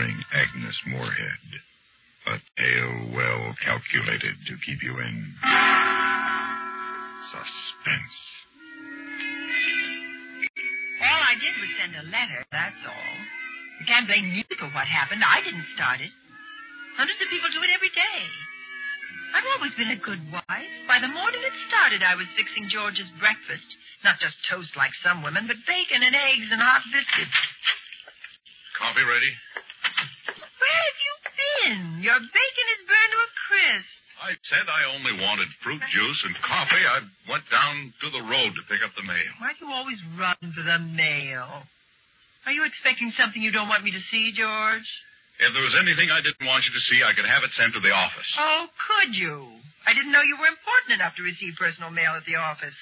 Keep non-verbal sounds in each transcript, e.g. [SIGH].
Starring Agnes Moorehead. A tale well calculated to keep you in suspense. All I did was send a letter, that's all. You can't blame me for what happened. I didn't start it. Hundreds of people do it every day. I've always been a good wife. By the morning it started, I was fixing George's breakfast. Not just toast like some women, but bacon and eggs and hot biscuits. Coffee ready? Where have you been? Your bacon is burned to a crisp. I said I only wanted fruit juice and coffee. I went down to the road to pick up the mail. Why do you always run for the mail? Are you expecting something you don't want me to see, George? If there was anything I didn't want you to see, I could have it sent to the office. Oh, could you? I didn't know you were important enough to receive personal mail at the office.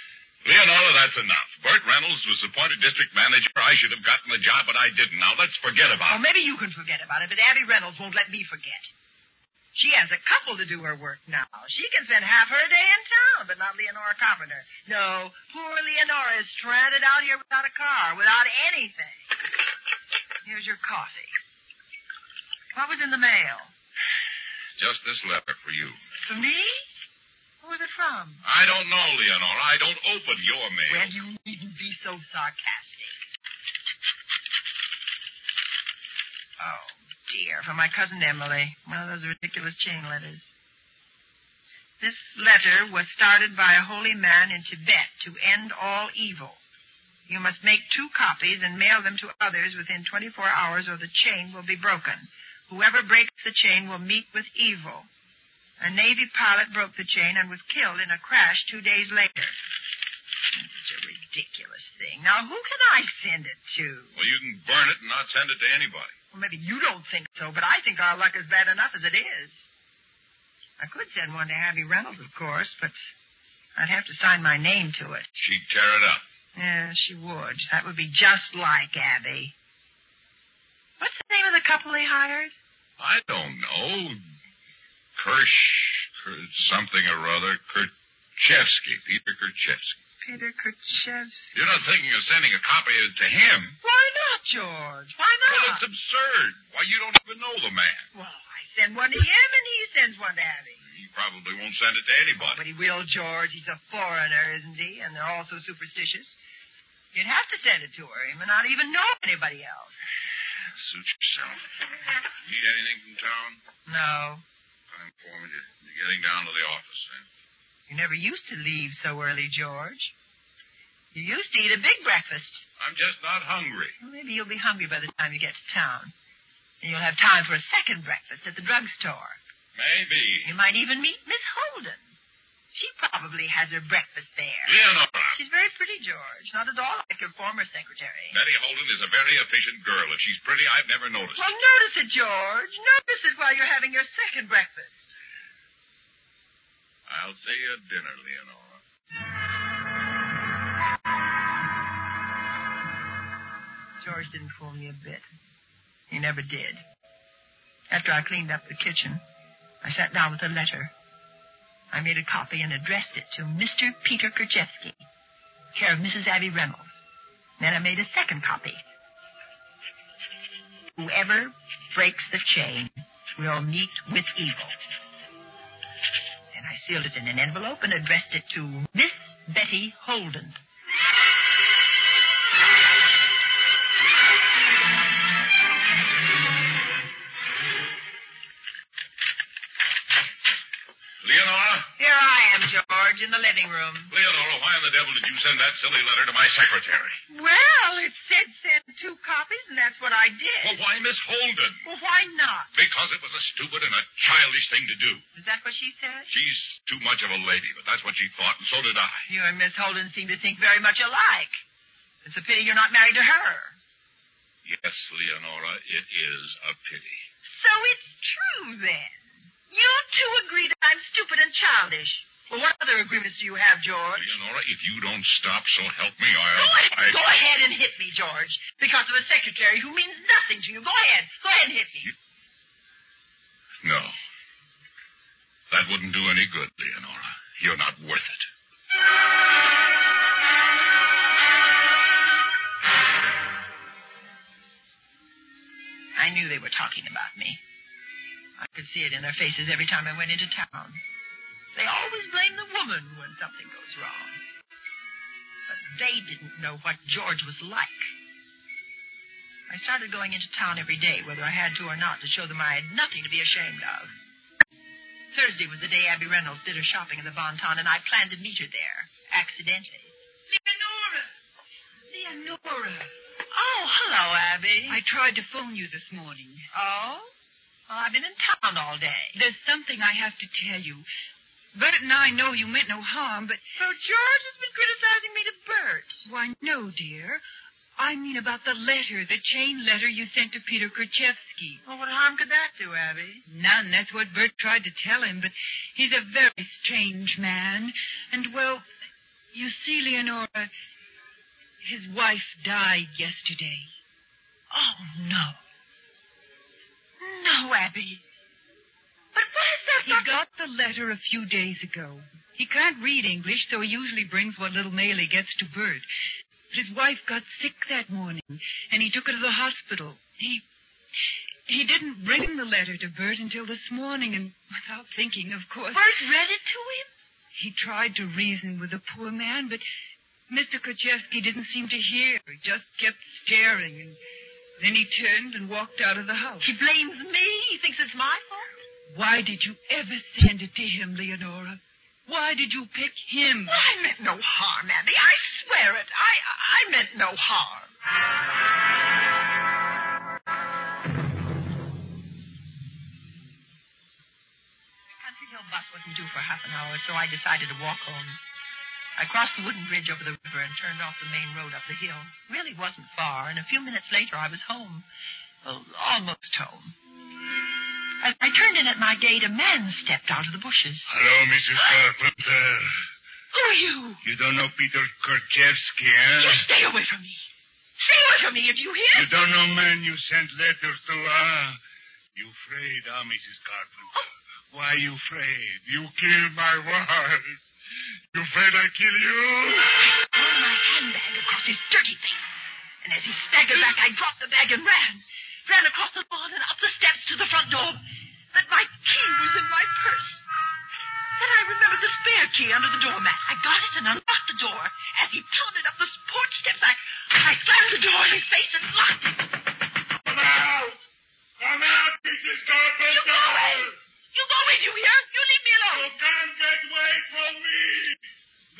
Leonora, that's enough. Bert Reynolds was appointed district manager. I should have gotten the job, but I didn't. Now let's forget Well, about it. Oh, maybe you can forget about it, but Abby Reynolds won't let me forget. She has a couple to do her work now. She can spend half her day in town, but not Leonora Carpenter. No, poor Leonora is stranded out here without a car, without anything. Here's your coffee. What was in the mail? Just this letter for you. For me? Was it from? I don't know, Leonora. I don't open your mail. Well, you needn't be so sarcastic. Oh, dear. From my cousin Emily. One of those ridiculous chain letters. This letter was started by a holy man in Tibet to end all evil. You must make two copies and mail them to others within 24 hours or the chain will be broken. Whoever breaks the chain will meet with evil. A Navy pilot broke the chain and was killed in a crash two days later. That's such a ridiculous thing. Now, who can I send it to? Well, you can burn it and not send it to anybody. Well, maybe you don't think so, but I think our luck is bad enough as it is. I could send one to Abby Reynolds, of course, but I'd have to sign my name to it. She'd tear it up. Yeah, she would. That would be just like Abby. What's the name of the couple they hired? I don't know. Kirsch, something or other. Kirchevsky, Peter Kirchevsky. Peter Kerchevsky. You're not thinking of sending a copy to him? Why not, George? Why not? Well, it's absurd. Why, you don't even know the man. Well, I send one to him and he sends one to Abby. He probably won't send it to anybody. But he will, George. He's a foreigner, isn't he? And they're all so superstitious. You'd have to send it to her. He may not even know anybody else. Suit yourself. Need anything from town? No. Time for me to, to getting down to the office, then. You never used to leave so early, George. You used to eat a big breakfast. I'm just not hungry. Well, maybe you'll be hungry by the time you get to town. And you'll have time for a second breakfast at the drugstore. Maybe. You might even meet Miss Holden. She probably has her breakfast there. Leonora. She's very pretty, George. Not at all your former secretary. Betty Holden is a very efficient girl. If she's pretty, I've never noticed Well, it. notice it, George. Notice it while you're having your second breakfast. I'll see you at dinner, Leonora. George didn't fool me a bit. He never did. After I cleaned up the kitchen, I sat down with a letter. I made a copy and addressed it to Mr. Peter Kerchevsky, care of Mrs. Abby Reynolds. Then I made a second copy. Whoever breaks the chain will meet with evil. And I sealed it in an envelope and addressed it to Miss Betty Holden. George, in the living room. Leonora, why in the devil did you send that silly letter to my secretary? Well, it said send two copies, and that's what I did. Well, why Miss Holden? Well, why not? Because it was a stupid and a childish thing to do. Is that what she said? She's too much of a lady, but that's what she thought, and so did I. You and Miss Holden seem to think very much alike. It's a pity you're not married to her. Yes, Leonora, it is a pity. So it's true then. You two agree that I'm stupid and childish. Well, what other agreements do you have, George? Leonora, if you don't stop, so help me, I'll... Go ahead, I... go ahead and hit me, George. Because of a secretary who means nothing to you. Go ahead. Go ahead and hit me. No. That wouldn't do any good, Leonora. You're not worth it. I knew they were talking about me. I could see it in their faces every time I went into town. They always blame the woman when something goes wrong. But they didn't know what George was like. I started going into town every day, whether I had to or not, to show them I had nothing to be ashamed of. Thursday was the day Abby Reynolds did her shopping in the Bon Ton, and I planned to meet her there, accidentally. Leonora! Leonora! Oh, hello, Abby. I tried to phone you this morning. Oh? Well, I've been in town all day. There's something I have to tell you. Bert and I know you meant no harm, but. So George has been criticizing me to Bert. Why, no, dear. I mean about the letter, the chain letter you sent to Peter Kerchevsky. Well, what harm could that do, Abby? None. That's what Bert tried to tell him, but he's a very strange man. And, well, you see, Leonora, his wife died yesterday. Oh, no. No, Abby. But what is that? He got the letter a few days ago. He can't read English, so he usually brings what little mail he gets to Bert. But his wife got sick that morning, and he took her to the hospital. He he didn't bring the letter to Bert until this morning, and without thinking, of course. Bert read it to him? He tried to reason with the poor man, but Mr. Kerchevsky didn't seem to hear. He just kept staring, and then he turned and walked out of the house. He blames me. He thinks it's my fault. Why did you ever send it to him, Leonora? Why did you pick him? Well, I meant no harm, Abby. I swear it. I I meant no harm. The Country Hill bus wasn't due for half an hour, so I decided to walk home. I crossed the wooden bridge over the river and turned off the main road up the hill. Really wasn't far, and a few minutes later I was home. Well, almost home. As I turned in at my gate, a man stepped out of the bushes. Hello, Mrs. Carpenter. Who are you? You don't know Peter Kerchevsky, eh? Just stay away from me. Stay away from me, if you hear? You don't know man you sent letters to, ah? You afraid, ah, Mrs. Carpenter? Why you afraid? You killed my wife. You afraid I kill you? I Threw my handbag across his dirty face. And as he staggered back, I dropped the bag and ran. Ran across the lawn and up the steps to the front door. But my key was in my purse. Then I remembered the spare key under the doormat. I got it and unlocked the door. As he pounded up the porch steps, I, I slammed the door in his face and locked it. Come out! Come out, Mrs. Carpenter! You go away! You go away, you hear? You leave me alone! You can't get away from me!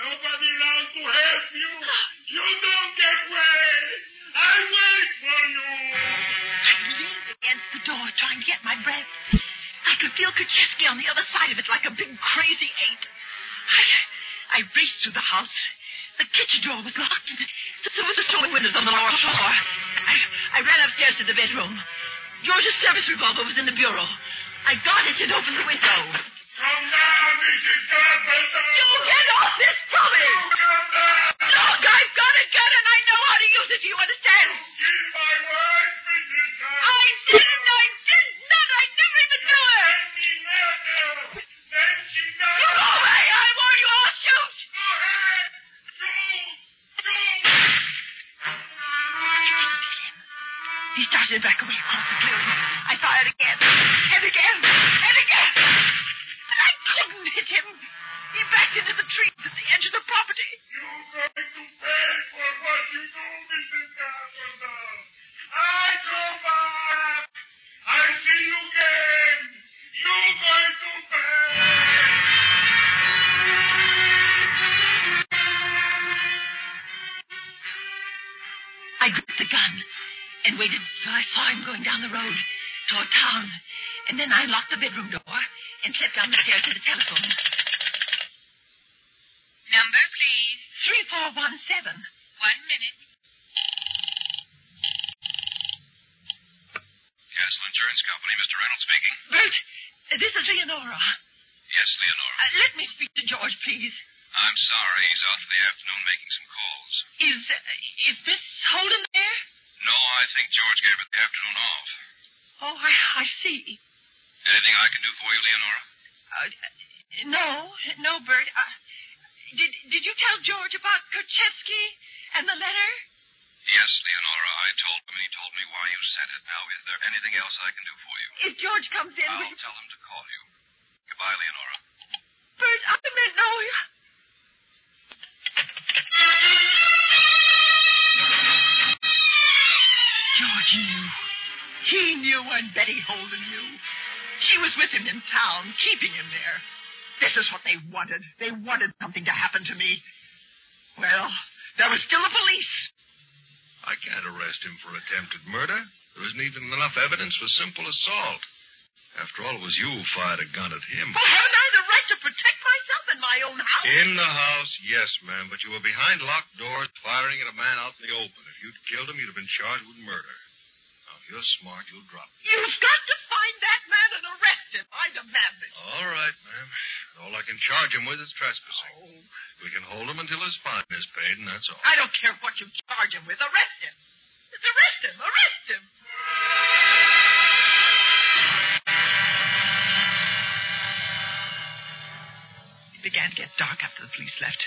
Nobody around to help you! [GASPS] You don't get away! I wait for you! Trying to get my breath. I could feel Kerchevsky on the other side of it like a big crazy ape. I, I raced through the house. The kitchen door was locked, and there was a stone windows on the lower floor. I, I ran upstairs to the bedroom. George's service revolver was in the bureau. I got it and opened the window. Come down, Mrs. Carpenter! You get off this from me! Look, I've got a gun and I know how to use it. Do you understand? Kill my wife, Mrs. Carpenter! I didn't. I did not. I never even knew her. Let me murder! Then she You dies! go away. I warn you. I'll shoot. Go ahead! Shoot! Shoot! He started back away across the clearing. I fired again, and again, and again. But I couldn't hit him. He backed into the trees at the edge of the property. You're going to pay for what you do, Mrs. Carpenter. I go back. I see you again. You're going to pay. I gripped the gun and waited till I saw him going down the road toward town. And then I locked the bedroom door and slipped down the stairs to the telephone. Number, please. 3417. One minute. Castle Insurance Company, Mr. Reynolds speaking. Bert, this is Leonora. Yes, Leonora. Uh, let me speak to George, please. I'm sorry. He's out for the afternoon making some calls. Is, uh, is this Holden there? No, I think George gave it the afternoon off. Oh, I, I see. Anything I can do for you, Leonora? Uh, no, no, Bert. Uh, did did you tell George about Kerchevsky and the letter? Yes, Leonora. I told him, and he told me why you sent it. Now, is there anything else I can do for you? If George comes in, I'll you... tell him to call you. Goodbye, Leonora. Bert, I meant no. Knew. He knew when Betty Holden knew. She was with him in town, keeping him there. This is what they wanted. They wanted something to happen to me. Well, there was still the police. I can't arrest him for attempted murder. There isn't even enough evidence for simple assault. After all, it was you who fired a gun at him. Well, haven't I the right to protect myself in my own house? In the house, yes, ma'am, but you were behind locked doors firing at a man out in the open. If you'd killed him, you'd have been charged with murder. You're smart, you'll drop it. You've got to find that man and arrest him. I demand it. All right, ma'am. All I can charge him with is trespassing. Oh, We can hold him until his fine is paid, and that's all. I don't care what you charge him with. Arrest him. Just arrest him. Arrest him. It began to get dark after the police left,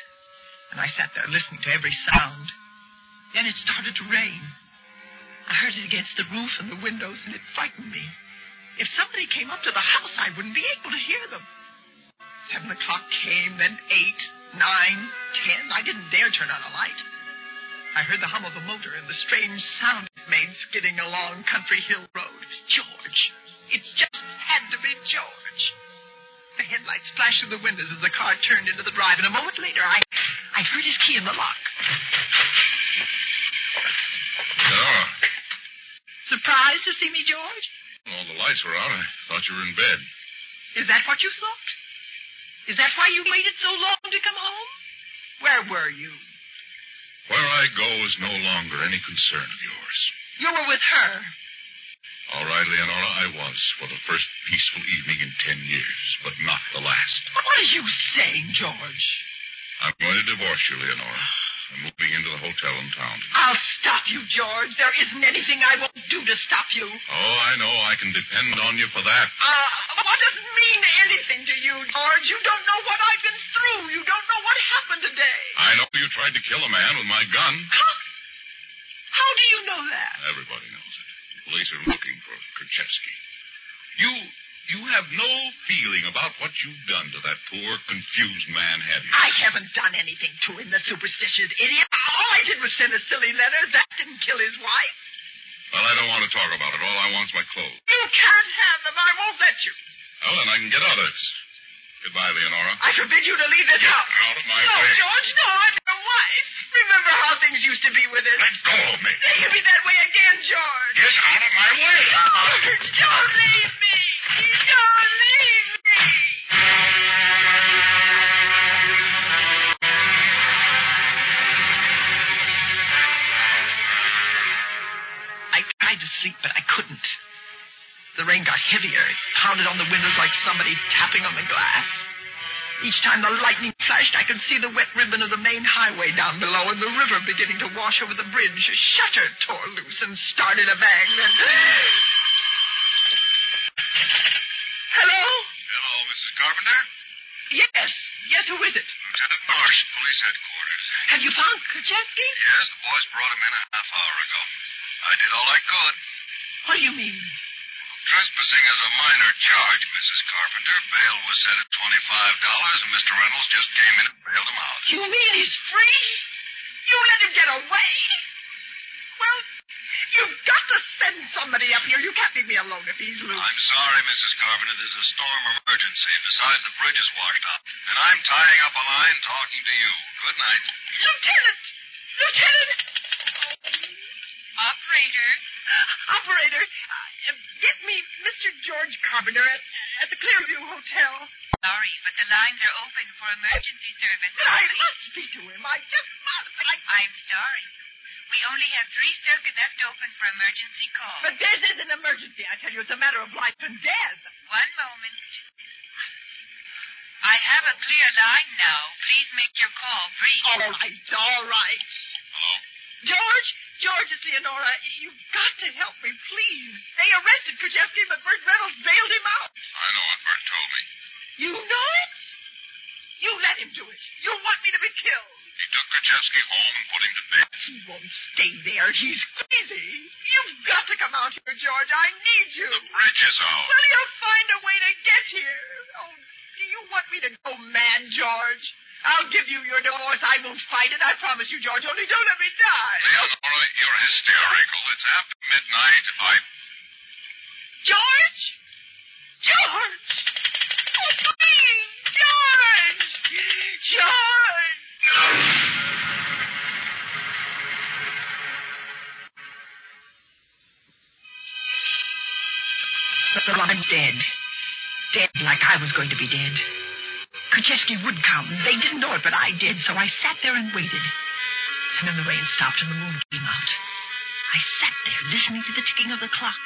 and I sat there listening to every sound. Then it started to rain. I heard it against the roof and the windows, and it frightened me. If somebody came up to the house, I wouldn't be able to hear them. Seven o'clock came, then eight, nine, ten. I didn't dare turn on a light. I heard the hum of a motor and the strange sound it made skidding along Country Hill Road. It was George. It just had to be George. The headlights flashed through the windows as the car turned into the drive, and a moment later, I, I heard his key in the lock. Surprised to see me, George? all the lights were out. I thought you were in bed. Is that what you thought? Is that why you waited so long to come home? Where were you? Where I go is no longer any concern of yours. You were with her. All right, Leonora, I was for the first peaceful evening in ten years, but not the last. What are you saying, George? I'm going to divorce you, Leonora. I'm moving into the hotel in town. I'll stop you, George. There isn't anything I won't do to stop you. Oh, I know. I can depend on you for that. Uh, what does it mean anything to you, George? You don't know what I've been through. You don't know what happened today. I know you tried to kill a man with my gun. How? How do you know that? Everybody knows it. The police are looking for Kerchevsky. You you have no feeling about what you've done to that poor, confused man, have you? I haven't done anything to him, the superstitious idiot. All I did was send a silly letter. That didn't kill his wife. Well, I don't want to talk about it. All I want's my clothes. You can't have them. I won't let you. Well, then I can get others. Goodbye, Leonora. I forbid you to leave this house. Out of my no, way. George, no. I'm your wife. Remember how things used to be with us. Let go of me. They can be that way again, George. Get out of my way. George, don't leave me. Sleep, but I couldn't. The rain got heavier. It pounded on the windows like somebody tapping on the glass. Each time the lightning flashed, I could see the wet ribbon of the main highway down below and the river beginning to wash over the bridge. A shutter tore loose and started a bang. Then... Hello? Hello, Mrs. Carpenter. Yes. Yes, who is it? Lieutenant Marsh, police headquarters. Have you found Kerchevsky? Yes, the boys brought him in a half hour ago. I did all I could. What do you mean? Trespassing is a minor charge, Mrs. Carpenter. Bail was set at $25, and Mr. Reynolds just came in and bailed him out. You mean he's free? You let him get away? Well, you've got to send somebody up here. You can't leave me alone if he's loose. I'm sorry, Mrs. Carpenter. There's a storm emergency. Besides, the bridge is washed out. And I'm tying up a line talking to you. Good night. Lieutenant! Lieutenant! Operator. Uh, operator, uh, get me Mr. George Carpenter at, at the Clearview Hotel. Sorry, but the lines are open for emergency service. But I must speak to him. I just must. I... I'm sorry. We only have three circuits left open for emergency calls. But this is an emergency. I tell you, it's a matter of life and death. One moment. I have a clear line now. Please make your call brief. All right, all right. Hello? George, George, it's Leonora. You've got to help me, please. They arrested Kerchevsky, but Bert Reynolds bailed him out. I know what Bert told me. You know it? You let him do it. You want me to be killed. Took Kerchevsky home and put him to bed. He won't stay there. He's crazy. You've got to come out here, George. I need you. The bridge is out. Well, you'll find a way to get here. Oh, do you want me to go mad, George? I'll give you your divorce. I won't fight it. I promise you, George. Only don't let me die. Leonora, you're hysterical. It's after midnight. I. George? George! Oh, please! George! George! Dead. Dead like I was going to be dead. Kerchevsky would come. They didn't know it, but I did, so I sat there and waited. And then the rain stopped and the moon came out. I sat there listening to the ticking of the clock.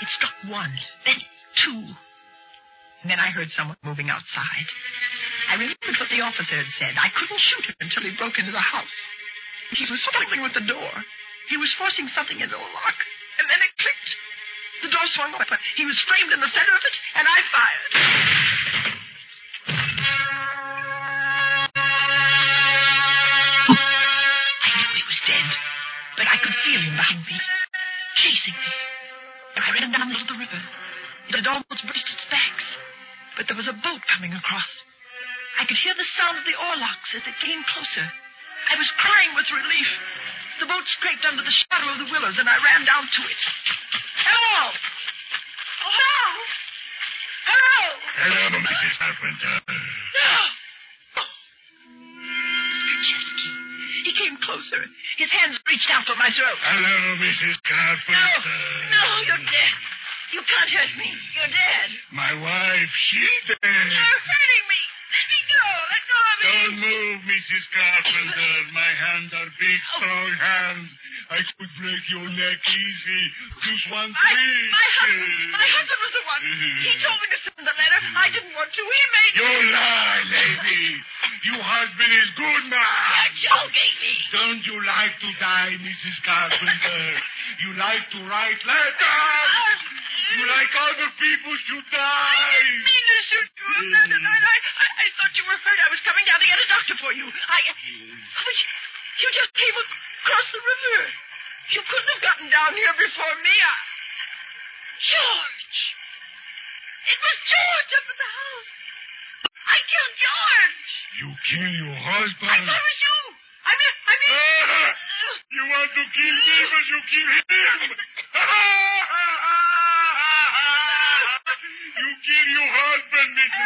It struck one, then two. And then I heard someone moving outside. I remembered what the officer had said. I couldn't shoot him until he broke into the house. He was fumbling with the door. He was forcing something into the lock. Swung. He was framed in the center of it, and I fired. I knew he was dead, but I could feel him behind me, chasing me. I ran down into the river. It had almost burst its banks, but there was a boat coming across. I could hear the sound of the oarlocks as it came closer. I was crying with relief. The boat scraped under the shadow of the willows, and I ran down to it. Hello! Mrs. Carpenter. Kerchevsky. He came closer. His hands reached out for my throat. Hello, Mrs. No, Carpenter. no, you're dead. You can't hurt me. You're dead. My wife, she's dead. You're hurting me. Let me go. Let go of me. Don't move, Mrs. Carpenter. My hands are big, strong hands. I could break your neck easy. Just one thing. my husband. My husband was the one. He mm-hmm. told me to send the letter. I didn't want to. He made You lie, lady. Your husband is good man. You're joking me. Don't you like to die, Mrs. Carpenter? You like to write letters. You like other people to I die. didn't mean to shoot you. I, I, I thought you were hurt. I was coming down to get a doctor for you. I. But you, you just came across the river. You couldn't have gotten down here before me. I, George. It was George up at the house. I killed George. You kill your husband? I thought it was you. I mean, I mean. Ah, [LAUGHS] you want to kill me, but you kill him. [LAUGHS] you kill your husband, Mrs.